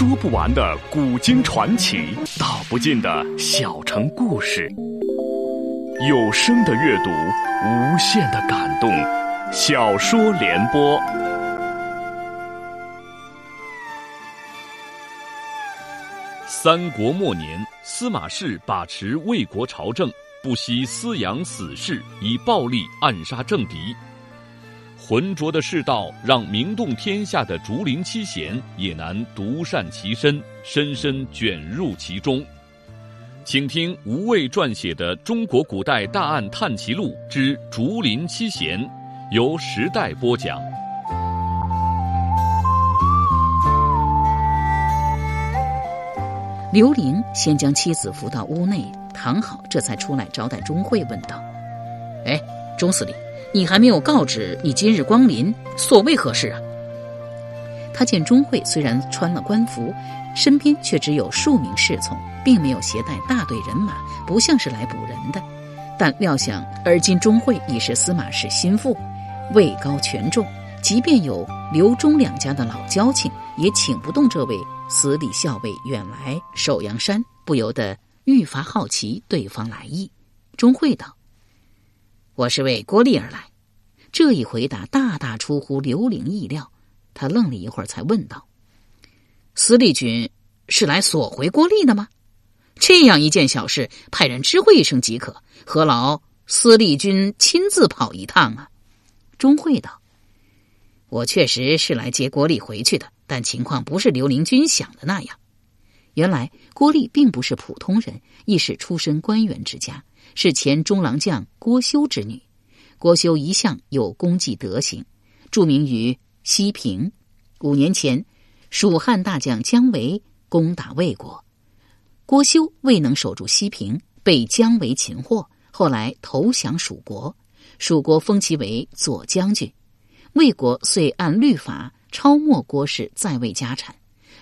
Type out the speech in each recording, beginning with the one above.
说不完的古今传奇，道不尽的小城故事。有声的阅读，无限的感动。小说联播。三国末年，司马氏把持魏国朝政，不惜私养死士，以暴力暗杀政敌。浑浊的世道，让名动天下的竹林七贤也难独善其身，深深卷入其中。请听吴畏撰写的《中国古代大案探奇录之竹林七贤》，由时代播讲。刘玲先将妻子扶到屋内躺好，这才出来招待钟会，问道：“哎，钟司令。”你还没有告知你今日光临，所谓何事啊？他见钟会虽然穿了官服，身边却只有数名侍从，并没有携带大队人马，不像是来捕人的。但料想，而今钟会已是司马氏心腹，位高权重，即便有刘钟两家的老交情，也请不动这位司礼校尉远来首阳山，不由得愈发好奇对方来意。钟会道。我是为郭丽而来，这一回答大大出乎刘玲意料。他愣了一会儿，才问道：“司隶军是来索回郭丽的吗？这样一件小事，派人知会一声即可，何劳司隶军亲自跑一趟啊？”钟会道：“我确实是来接郭丽回去的，但情况不是刘玲君想的那样。原来郭丽并不是普通人，亦是出身官员之家。”是前中郎将郭修之女，郭修一向有功绩德行，著名于西平。五年前，蜀汉大将姜维攻打魏国，郭修未能守住西平，被姜维擒获，后来投降蜀国，蜀国封其为左将军。魏国遂按律法抄没郭氏在位家产，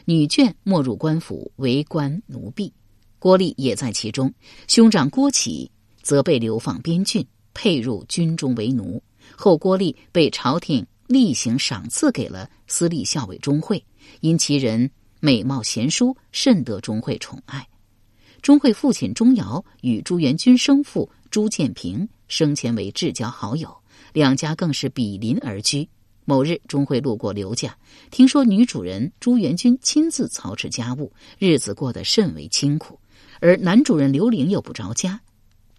女眷没入官府为官奴婢，郭丽也在其中。兄长郭启。则被流放边郡，配入军中为奴。后郭丽被朝廷例行赏赐给了私立校尉钟会，因其人美貌贤淑，甚得钟会宠爱。钟会父亲钟繇与朱元军生父朱建平生前为至交好友，两家更是比邻而居。某日，钟会路过刘家，听说女主人朱元军亲自操持家务，日子过得甚为清苦，而男主人刘玲又不着家。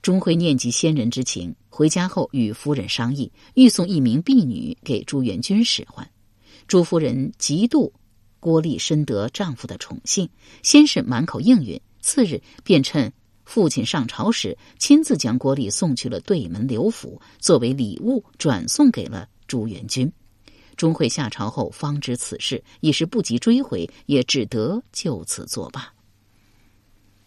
钟会念及先人之情，回家后与夫人商议，欲送一名婢女给朱元军使唤。朱夫人嫉妒郭丽深得丈夫的宠幸，先是满口应允，次日便趁父亲上朝时，亲自将郭丽送去了对门刘府，作为礼物转送给了朱元军。钟会下朝后方知此事，已是不及追回，也只得就此作罢。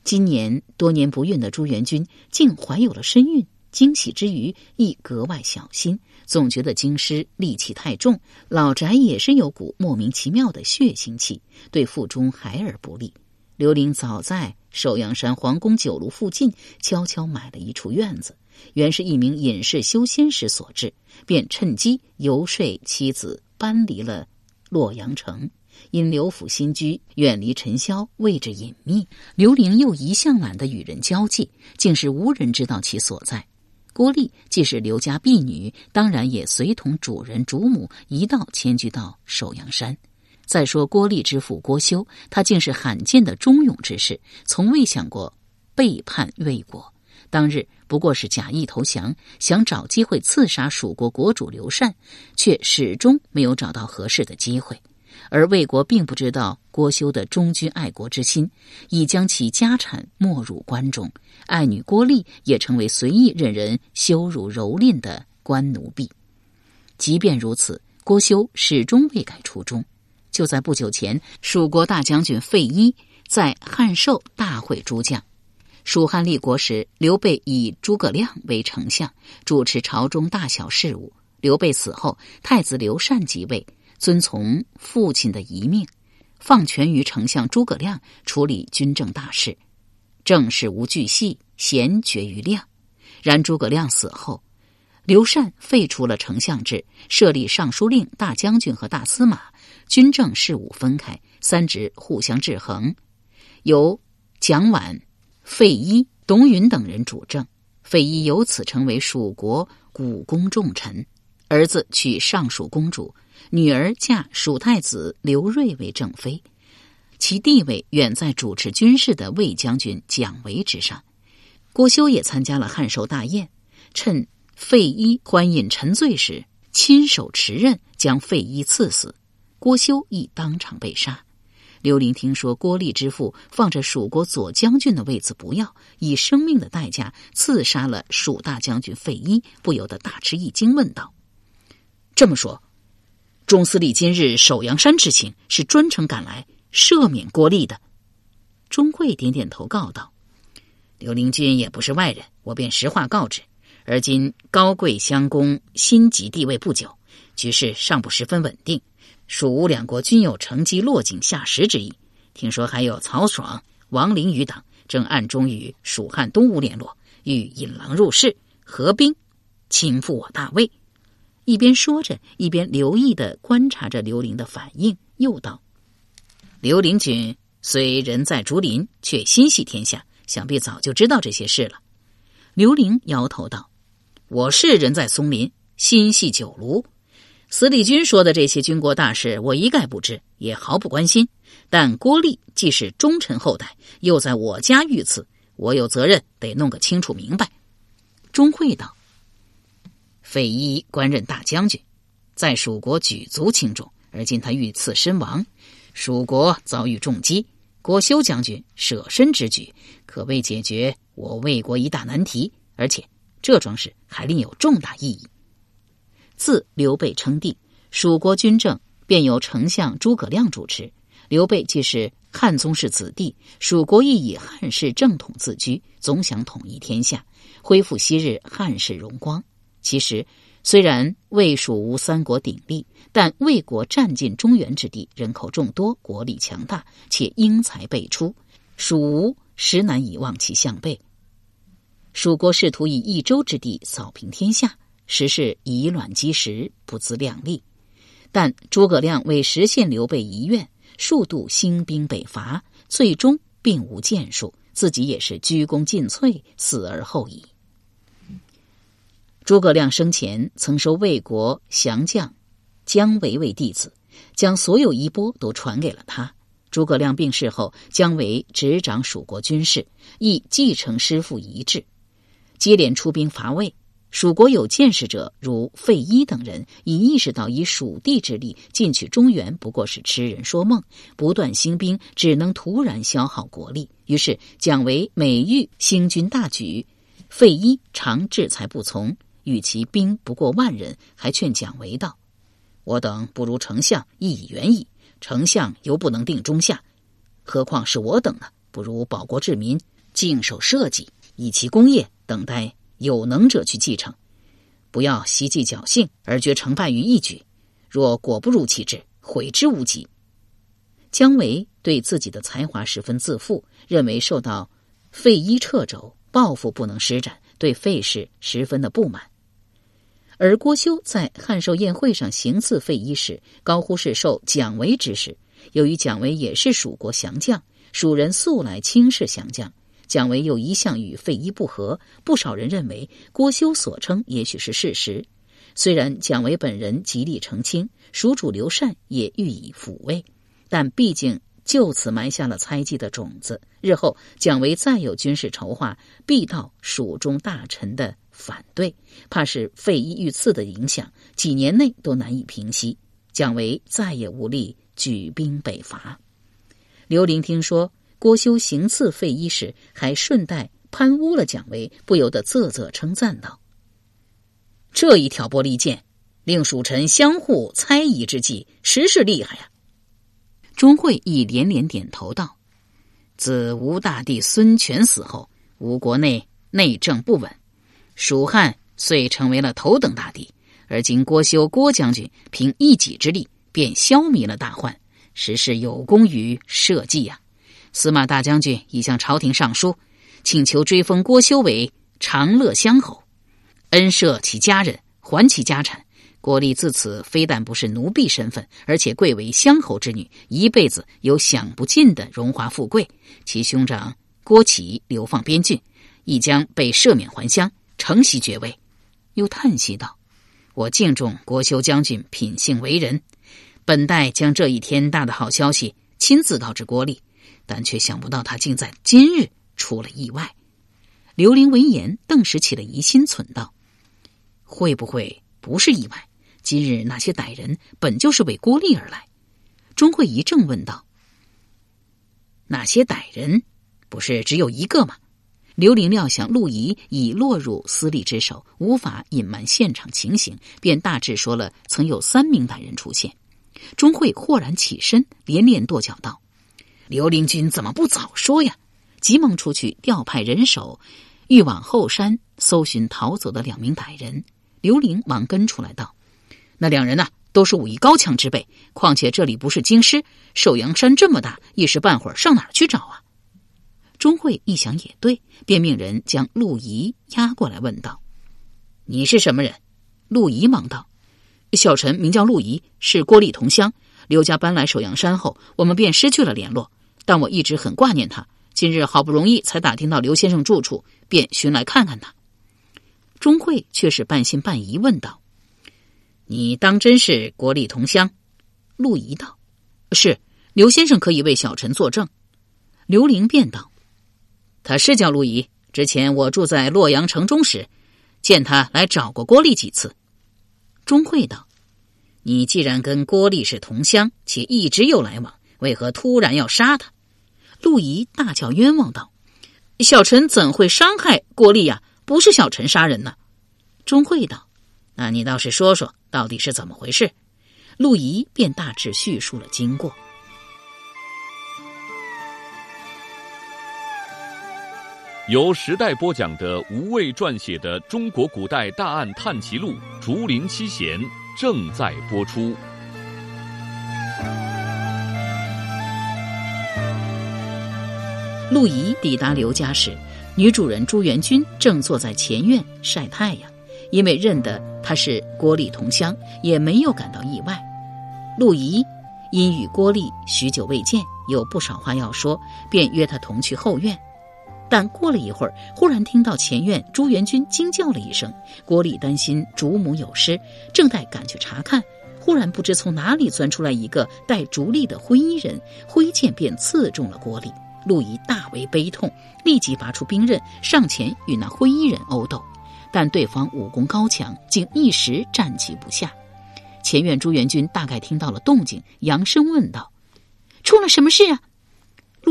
今年多年不孕的朱元军竟怀有了身孕，惊喜之余亦格外小心，总觉得京师戾气太重，老宅也是有股莫名其妙的血腥气，对腹中孩儿不利。刘玲早在首阳山皇宫酒楼附近悄悄买了一处院子，原是一名隐士修仙时所制，便趁机游说妻子搬离了洛阳城。因刘府新居远离尘嚣，位置隐秘，刘玲又一向懒得与人交际，竟是无人知道其所在。郭丽既是刘家婢女，当然也随同主人主母一道迁居到首阳山。再说郭丽之父郭修，他竟是罕见的忠勇之士，从未想过背叛魏国。当日不过是假意投降，想找机会刺杀蜀国国主刘禅，却始终没有找到合适的机会。而魏国并不知道郭修的忠君爱国之心，已将其家产没入关中，爱女郭丽也成为随意任人羞辱蹂躏的官奴婢。即便如此，郭修始终未改初衷。就在不久前，蜀国大将军费祎在汉寿大会诸将。蜀汉立国时，刘备以诸葛亮为丞相，主持朝中大小事务。刘备死后，太子刘禅即位。遵从父亲的遗命，放权于丞相诸葛亮处理军政大事，政事无巨细，贤决于亮。然诸葛亮死后，刘禅废除了丞相制，设立尚书令、大将军和大司马，军政事务分开，三职互相制衡，由蒋琬、费祎、董允等人主政。费祎由此成为蜀国股肱重臣，儿子娶尚蜀公主，女儿嫁蜀太子刘瑞为正妃，其地位远在主持军事的魏将军蒋维之上。郭修也参加了汉寿大宴，趁费祎欢饮沉醉时，亲手持刃将费祎刺死，郭修亦当场被杀。刘伶听说郭立之父放着蜀国左将军的位子不要，以生命的代价刺杀了蜀大将军费祎，不由得大吃一惊，问道：“这么说，钟司礼今日守阳山之行是专程赶来赦免郭立的？”钟会点点头，告道：“刘灵君也不是外人，我便实话告知。而今高贵相公新即帝位不久，局势尚不十分稳定。”蜀吴两国均有乘机落井下石之意。听说还有曹爽、王陵余等正暗中与蜀汉东吴联络，欲引狼入室，合兵侵复我大魏。一边说着，一边留意的观察着刘玲的反应，又道：“刘玲君虽人在竹林，却心系天下，想必早就知道这些事了。”刘玲摇头道：“我是人在松林，心系九庐。”司礼军说的这些军国大事，我一概不知，也毫不关心。但郭立既是忠臣后代，又在我家遇刺，我有责任得弄个清楚明白。钟会道：“费祎官任大将军，在蜀国举足轻重，而今他遇刺身亡，蜀国遭遇重击。郭修将军舍身之举，可谓解决我魏国一大难题，而且这桩事还另有重大意义。”自刘备称帝，蜀国军政便由丞相诸葛亮主持。刘备既是汉宗室子弟，蜀国亦以汉室正统自居，总想统一天下，恢复昔日汉室荣光。其实，虽然魏蜀吴三国鼎立，但魏国占尽中原之地，人口众多，国力强大，且英才辈出，蜀吴实难以望其项背。蜀国试图以一州之地扫平天下。实是以卵击石，不自量力。但诸葛亮为实现刘备遗愿，数度兴兵北伐，最终并无建树，自己也是鞠躬尽瘁，死而后已。诸葛亮生前曾收魏国降将姜维为弟子，将所有衣钵都传给了他。诸葛亮病逝后，姜维执掌蜀国军事，亦继承师父遗志，接连出兵伐魏。蜀国有见识者，如费祎等人，已意识到以蜀地之力进取中原不过是痴人说梦，不断兴兵只能突然消耗国力。于是蒋维每遇兴军大举，费祎常制裁不从，与其兵不过万人，还劝蒋维道：“我等不如丞相亦已远矣，丞相犹不能定中下，何况是我等呢？不如保国治民，静守社稷，以其功业等待。”有能者去继承，不要袭击侥幸而决成败于一举。若果不如其志，悔之无及。姜维对自己的才华十分自负，认为受到费祎掣肘，抱负不能施展，对费氏十分的不满。而郭修在汉寿宴会上行刺费祎时，高呼是受蒋维指使。由于蒋维也是蜀国降将，蜀人素来轻视降将。蒋维又一向与费祎不和，不少人认为郭修所称也许是事实。虽然蒋维本人极力澄清，蜀主刘禅也予以抚慰，但毕竟就此埋下了猜忌的种子。日后蒋维再有军事筹划，必到蜀中大臣的反对，怕是费祎遇刺的影响，几年内都难以平息。蒋维再也无力举兵北伐。刘伶听说。郭修行刺费祎时，还顺带攀污了蒋维，不由得啧啧称赞道：“这一挑拨离间，令蜀臣相互猜疑之际，实是厉害呀。”钟会亦连连点头道：“自吴大帝孙权死后，吴国内内政不稳，蜀汉遂成为了头等大敌。而今郭修郭将军凭一己之力，便消弭了大患，实是有功于社稷呀。”司马大将军已向朝廷上书，请求追封郭修为长乐乡侯，恩赦其家人，还其家产，郭丽自此非但不是奴婢身份，而且贵为乡侯之女，一辈子有享不尽的荣华富贵。其兄长郭启流放边郡，亦将被赦免还乡，承袭爵位。又叹息道：“我敬重郭修将军品性为人，本待将这一天大的好消息亲自告知郭丽，但却想不到他竟在今日出了意外。”刘玲闻言，顿时起了疑心，忖道：“会不会不是意外？”今日那些歹人本就是为郭丽而来，钟会一怔问道：“那些歹人不是只有一个吗？”刘玲料想陆仪已落入私利之手，无法隐瞒现场情形，便大致说了曾有三名歹人出现。钟会豁然起身，连连跺脚道：“刘灵君怎么不早说呀？”急忙出去调派人手，欲往后山搜寻逃走的两名歹人。刘玲忙跟出来道。那两人呢，都是武艺高强之辈。况且这里不是京师，寿阳山这么大，一时半会儿上哪儿去找啊？钟会一想也对，便命人将陆仪押过来，问道：“你是什么人？”陆仪忙道：“小臣名叫陆仪，是郭丽同乡。刘家搬来首阳山后，我们便失去了联络。但我一直很挂念他。今日好不容易才打听到刘先生住处，便寻来看看他。”钟会却是半信半疑，问道。你当真是国力同乡？陆仪道：“是，刘先生可以为小臣作证。”刘玲便道：“他是叫陆仪。之前我住在洛阳城中时，见他来找过郭丽几次。”钟会道：“你既然跟郭丽是同乡，且一直有来往，为何突然要杀他？”陆仪大叫冤枉道：“小臣怎会伤害郭丽呀？不是小臣杀人呢。”钟会道：“那你倒是说说。”到底是怎么回事？陆仪便大致叙述了经过。由时代播讲的吴畏撰写的《中国古代大案探奇录·竹林七贤》正在播出。陆仪抵达刘家时，女主人朱元君正坐在前院晒太阳。因为认得他是郭丽同乡，也没有感到意外。陆仪因与郭丽许久未见，有不少话要说，便约他同去后院。但过了一会儿，忽然听到前院朱元军惊叫了一声。郭丽担心主母有失，正待赶去查看，忽然不知从哪里钻出来一个带竹笠的灰衣人，挥剑便刺中了郭丽。陆仪大为悲痛，立即拔出兵刃，上前与那灰衣人殴斗。但对方武功高强，竟一时站骑不下。前院朱元军大概听到了动静，扬声问道：“出了什么事啊？”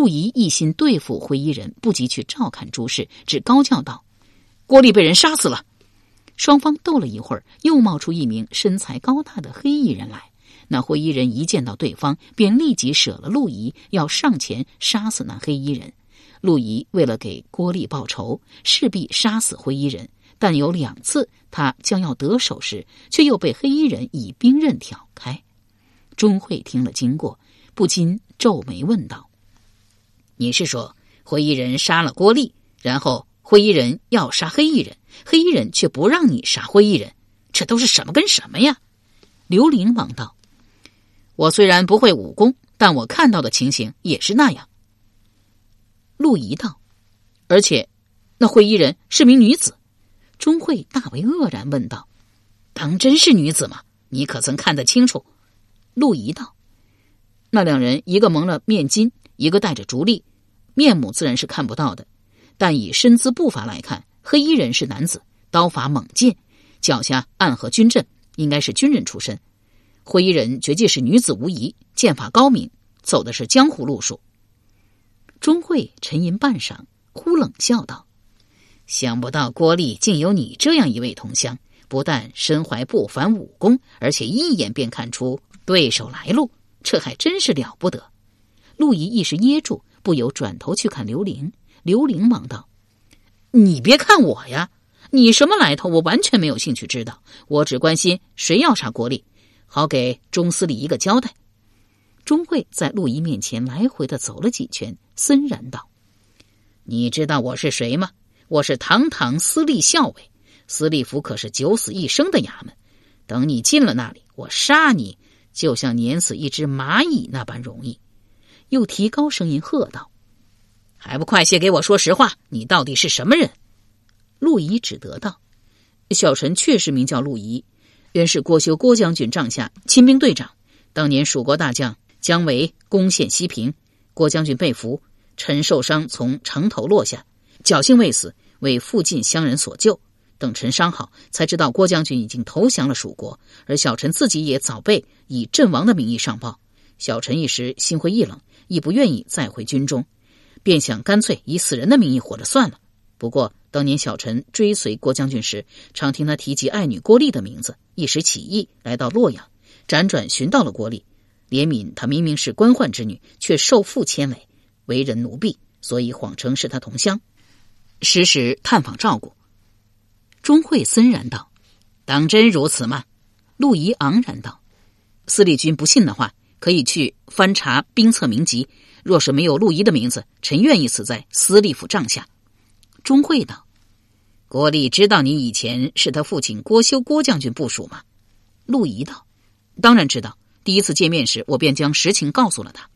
陆仪一心对付灰衣人，不及去照看朱氏，只高叫道：“郭丽被人杀死了！”双方斗了一会儿，又冒出一名身材高大的黑衣人来。那灰衣人一见到对方，便立即舍了陆仪，要上前杀死那黑衣人。陆仪为了给郭丽报仇，势必杀死灰衣人。但有两次，他将要得手时，却又被黑衣人以兵刃挑开。钟会听了经过，不禁皱眉问道：“你是说灰衣人杀了郭丽，然后灰衣人要杀黑衣人，黑衣人却不让你杀灰衣人？这都是什么跟什么呀？”刘玲忙道：“我虽然不会武功，但我看到的情形也是那样。”陆仪道：“而且，那灰衣人是名女子。”钟会大为愕然，问道：“当真是女子吗？你可曾看得清楚？”陆仪道：“那两人，一个蒙了面巾，一个戴着竹笠，面目自然是看不到的。但以身姿步伐来看，黑衣人是男子，刀法猛健，脚下暗合军阵，应该是军人出身。灰衣人绝技是女子无疑，剑法高明，走的是江湖路数。”钟会沉吟半晌，忽冷笑道。想不到郭丽竟有你这样一位同乡，不但身怀不凡武功，而且一眼便看出对手来路，这还真是了不得。陆仪一时噎住，不由转头去看刘玲。刘玲忙道：“你别看我呀，你什么来头？我完全没有兴趣知道。我只关心谁要杀郭丽，好给钟司礼一个交代。”钟会在陆仪面前来回的走了几圈，森然道：“你知道我是谁吗？”我是堂堂司隶校尉，司隶府可是九死一生的衙门，等你进了那里，我杀你就像碾死一只蚂蚁那般容易。”又提高声音喝道：“还不快些给我说实话！你到底是什么人？”陆仪只得道：“小臣确实名叫陆仪，原是郭修郭将军帐下亲兵队长。当年蜀国大将姜维攻陷西平，郭将军被俘，臣受伤从城头落下，侥幸未死，为附近乡人所救。等臣伤好，才知道郭将军已经投降了蜀国，而小臣自己也早被以阵亡的名义上报。小臣一时心灰意冷，亦不愿意再回军中，便想干脆以死人的名义活着算了。不过。”当年小臣追随郭将军时，常听他提及爱女郭丽的名字，一时起意来到洛阳，辗转寻到了郭丽，怜悯她明明是官宦之女，却受父牵累，为人奴婢，所以谎称是他同乡，时时探访照顾。钟会森然道：“当真如此吗？”陆仪昂然道：“司礼君不信的话，可以去翻查兵册名籍，若是没有陆仪的名字，臣愿意死在司隶府帐下。”钟会道：“郭立知道你以前是他父亲郭修郭将军部署吗？”陆仪道：“当然知道。第一次见面时，我便将实情告诉了他。”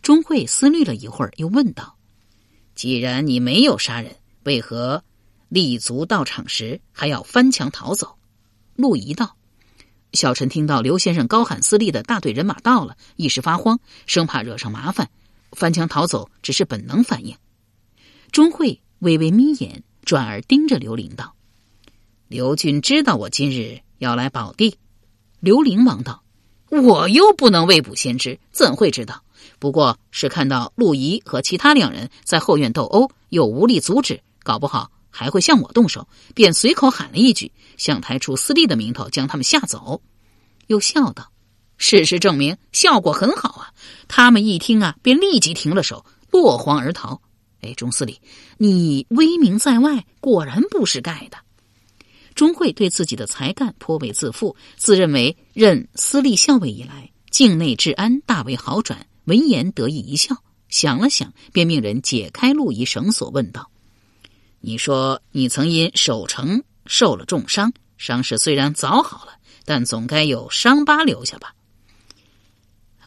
钟会思虑了一会儿，又问道：“既然你没有杀人，为何立足到场时还要翻墙逃走？”陆仪道：“小陈听到刘先生高喊‘私立的大队人马到了’，一时发慌，生怕惹上麻烦，翻墙逃走只是本能反应。”钟会。微微眯眼，转而盯着刘玲道：“刘军知道我今日要来保地。”刘玲忙道：“我又不能未卜先知，怎会知道？不过是看到陆仪和其他两人在后院斗殴，又无力阻止，搞不好还会向我动手，便随口喊了一句，想抬出私利的名头将他们吓走。”又笑道：“事实证明，效果很好啊！他们一听啊，便立即停了手，落荒而逃。”哎，钟司礼，你威名在外，果然不是盖的。钟会对自己的才干颇为自负，自认为任司隶校尉以来，境内治安大为好转。闻言得意一笑，想了想，便命人解开陆仪绳索，问道：“你说你曾因守城受了重伤，伤势虽然早好了，但总该有伤疤留下吧？”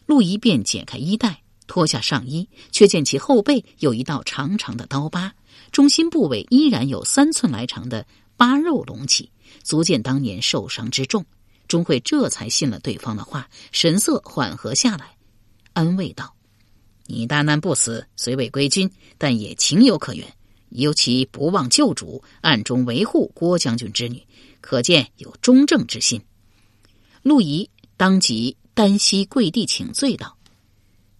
陆仪便解开衣带。脱下上衣，却见其后背有一道长长的刀疤，中心部位依然有三寸来长的疤肉隆起，足见当年受伤之重。钟会这才信了对方的话，神色缓和下来，安慰道：“你大难不死，虽未归军，但也情有可原。尤其不忘救主，暗中维护郭将军之女，可见有忠正之心。”陆仪当即单膝跪地请罪道。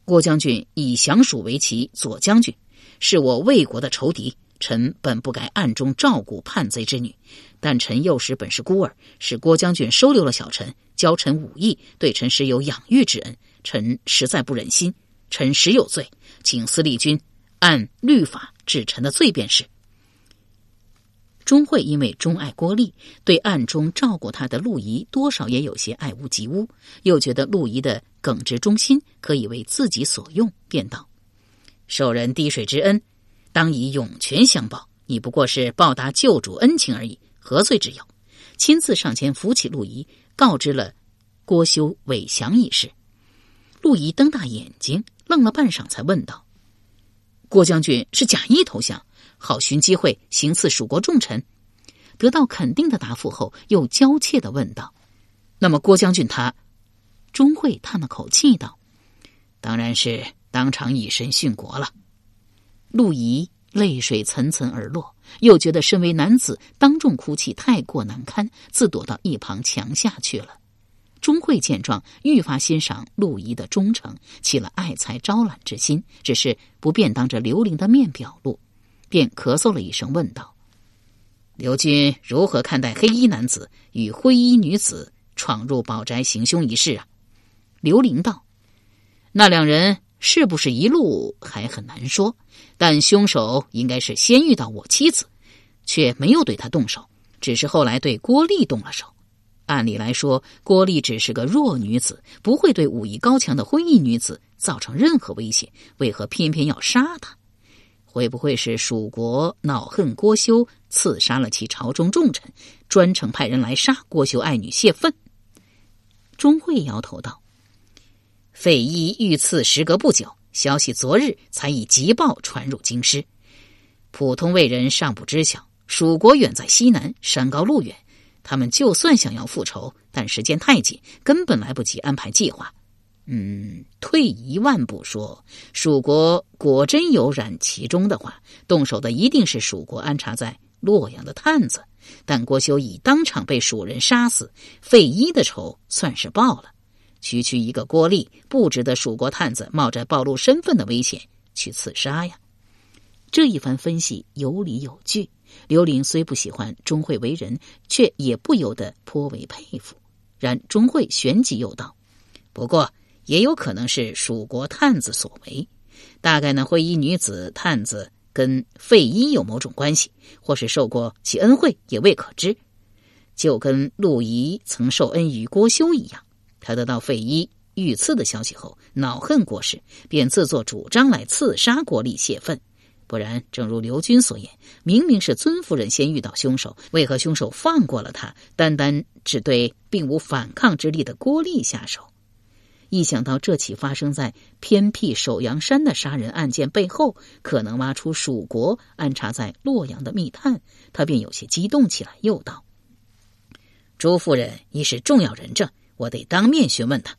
郭将军以降蜀为旗，左将军是我魏国的仇敌，臣本不该暗中照顾叛贼之女，但臣幼时本是孤儿，是郭将军收留了小臣，教臣武艺，对臣实有养育之恩，臣实在不忍心，臣实有罪，请司隶军按律法治臣的罪便是。钟会因为钟爱郭丽，对暗中照顾他的陆仪多少也有些爱屋及乌，又觉得陆仪的耿直忠心可以为自己所用，便道：“受人滴水之恩，当以涌泉相报。你不过是报答救主恩情而已，何罪之有？”亲自上前扶起陆仪，告知了郭修韦降一事。陆仪瞪大眼睛，愣了半晌，才问道：“郭将军是假意投降？”好寻机会行刺蜀国重臣，得到肯定的答复后，又娇怯的问道：“那么郭将军他？”钟会叹了口气道：“当然是当场以身殉国了。”陆仪泪水涔涔而落，又觉得身为男子当众哭泣太过难堪，自躲到一旁墙下去了。钟会见状，愈发欣赏陆仪的忠诚，起了爱才招揽之心，只是不便当着刘玲的面表露。便咳嗽了一声，问道：“刘军如何看待黑衣男子与灰衣女子闯入宝宅行凶一事啊？”刘玲道：“那两人是不是一路还很难说，但凶手应该是先遇到我妻子，却没有对他动手，只是后来对郭丽动了手。按理来说，郭丽只是个弱女子，不会对武艺高强的灰衣女子造成任何威胁，为何偏偏要杀她？”会不会是蜀国恼恨郭修，刺杀了其朝中重臣，专程派人来杀郭修爱女泄愤？钟会摇头道：“费祎遇刺时隔不久，消息昨日才以急报传入京师，普通卫人尚不知晓。蜀国远在西南，山高路远，他们就算想要复仇，但时间太紧，根本来不及安排计划。嗯，退一万步说，蜀国果真有染其中的话，动手的一定是蜀国安插在洛阳的探子。但郭修已当场被蜀人杀死，费祎的仇算是报了。区区一个郭立，不值得蜀国探子冒着暴露身份的危险去刺杀呀。这一番分析有理有据。刘玲虽不喜欢钟会为人，却也不由得颇为佩服。然钟会旋即又道：“不过也有可能是蜀国探子所为，大概呢会以女子探子跟费祎有某种关系，或是受过其恩惠，也未可知。就跟陆仪曾受恩于郭修一样，他得到费祎遇刺的消息后，恼恨郭氏，便自作主张来刺杀郭立泄愤。”不然，正如刘军所言，明明是尊夫人先遇到凶手，为何凶手放过了他，单单只对并无反抗之力的郭丽下手？一想到这起发生在偏僻首阳山的杀人案件背后，可能挖出蜀国安插在洛阳的密探，他便有些激动起来，又道：“朱夫人已是重要人证，我得当面询问他。”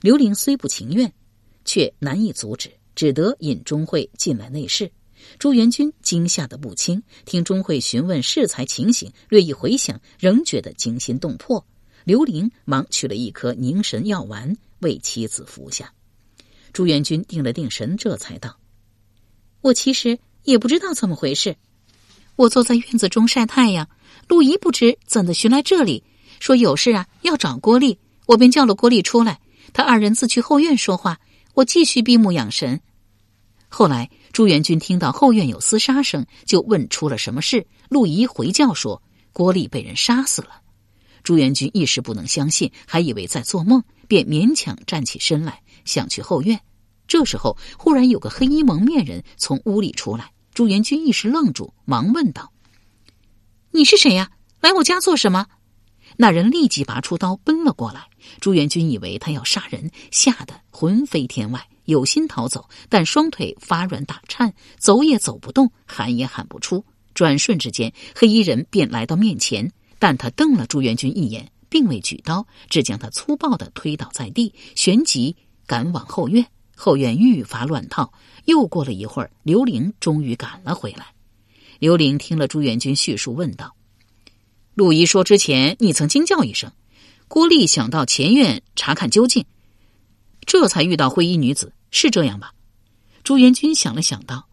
刘玲虽不情愿，却难以阻止，只得引钟会进来内室。朱元军惊吓得不轻，听钟会询问适才情形，略一回想，仍觉得惊心动魄。刘玲忙取了一颗凝神药丸为妻子服下。朱元军定了定神，这才道：“我其实也不知道怎么回事。我坐在院子中晒太阳，陆仪不知怎的寻来这里，说有事啊，要找郭丽。我便叫了郭丽出来，他二人自去后院说话，我继续闭目养神。后来。”朱元军听到后院有厮杀声，就问出了什么事。陆仪回叫说郭丽被人杀死了。朱元军一时不能相信，还以为在做梦，便勉强站起身来，想去后院。这时候，忽然有个黑衣蒙面人从屋里出来。朱元军一时愣住，忙问道：“你是谁呀？来我家做什么？”那人立即拔出刀奔了过来。朱元军以为他要杀人，吓得魂飞天外。有心逃走，但双腿发软打颤，走也走不动，喊也喊不出。转瞬之间，黑衣人便来到面前，但他瞪了朱元军一眼，并未举刀，只将他粗暴的推倒在地，旋即赶往后院。后院愈发乱套。又过了一会儿，刘玲终于赶了回来。刘玲听了朱元军叙述，问道：“陆仪说之前你曾惊叫一声，郭丽想到前院查看究竟。”这才遇到灰衣女子，是这样吧？朱元军想了想道：“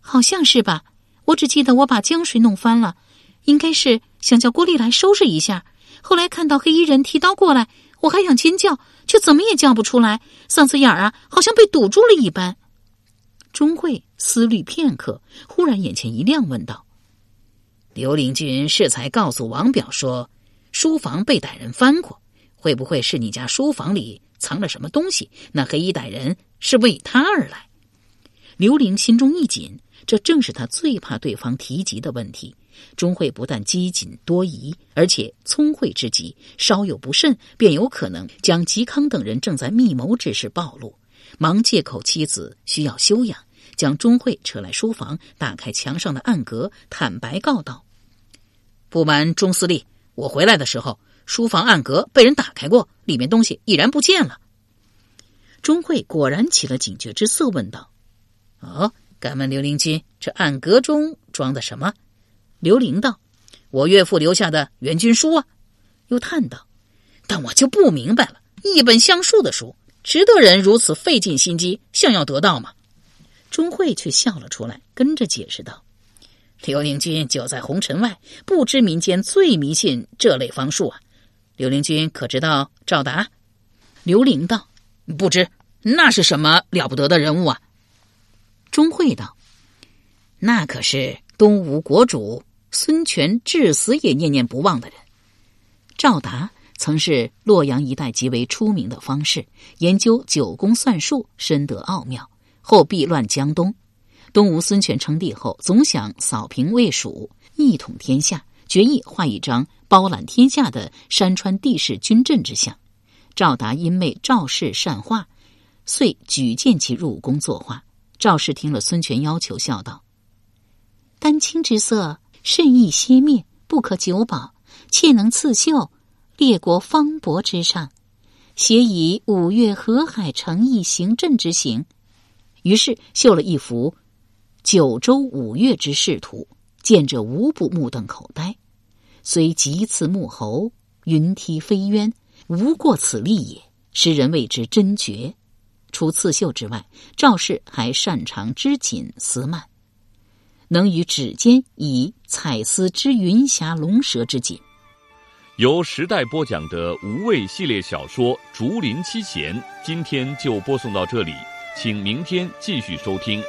好像是吧。我只记得我把江水弄翻了，应该是想叫郭丽来收拾一下。后来看到黑衣人提刀过来，我还想尖叫，却怎么也叫不出来，嗓子眼儿啊，好像被堵住了一般。”钟会思虑片刻，忽然眼前一亮，问道：“刘灵君适才告诉王表说，书房被歹人翻过，会不会是你家书房里？”藏了什么东西？那黑衣歹人是为他而来。刘玲心中一紧，这正是他最怕对方提及的问题。钟会不但机警多疑，而且聪慧之极，稍有不慎，便有可能将嵇康等人正在密谋之事暴露。忙借口妻子需要休养，将钟会扯来书房，打开墙上的暗格，坦白告道：“不瞒钟司令，我回来的时候。”书房暗格被人打开过，里面东西已然不见了。钟会果然起了警觉之色，问道：“哦，敢问刘灵君，这暗格中装的什么？”刘玲道：“我岳父留下的援军书啊。”又叹道：“但我就不明白了，一本相术的书，值得人如此费尽心机想要得到吗？”钟会却笑了出来，跟着解释道：“刘灵君久在红尘外，不知民间最迷信这类方术啊。”刘灵君可知道赵达？刘玲道：“不知，那是什么了不得的人物啊？”钟会道：“那可是东吴国主孙权至死也念念不忘的人。赵达曾是洛阳一带极为出名的方士，研究九宫算术，深得奥妙。后避乱江东，东吴孙权称帝后，总想扫平魏蜀，一统天下。”决意画一张包揽天下的山川地势军阵之像，赵达因妹赵氏善画，遂举荐其入宫作画。赵氏听了孙权要求，笑道：“丹青之色，甚易熄灭，不可久保，妾能刺绣，列国方伯之上。写以五岳河海城邑行阵之形。”于是绣了一幅九州五岳之仕图，见者无不目瞪口呆。虽极次木侯，云梯飞渊，无过此例也。诗人谓之真绝。除刺绣之外，赵氏还擅长织锦丝幔，能于指尖以彩丝织云霞龙蛇之锦。由时代播讲的无畏系列小说《竹林七贤》，今天就播送到这里，请明天继续收听。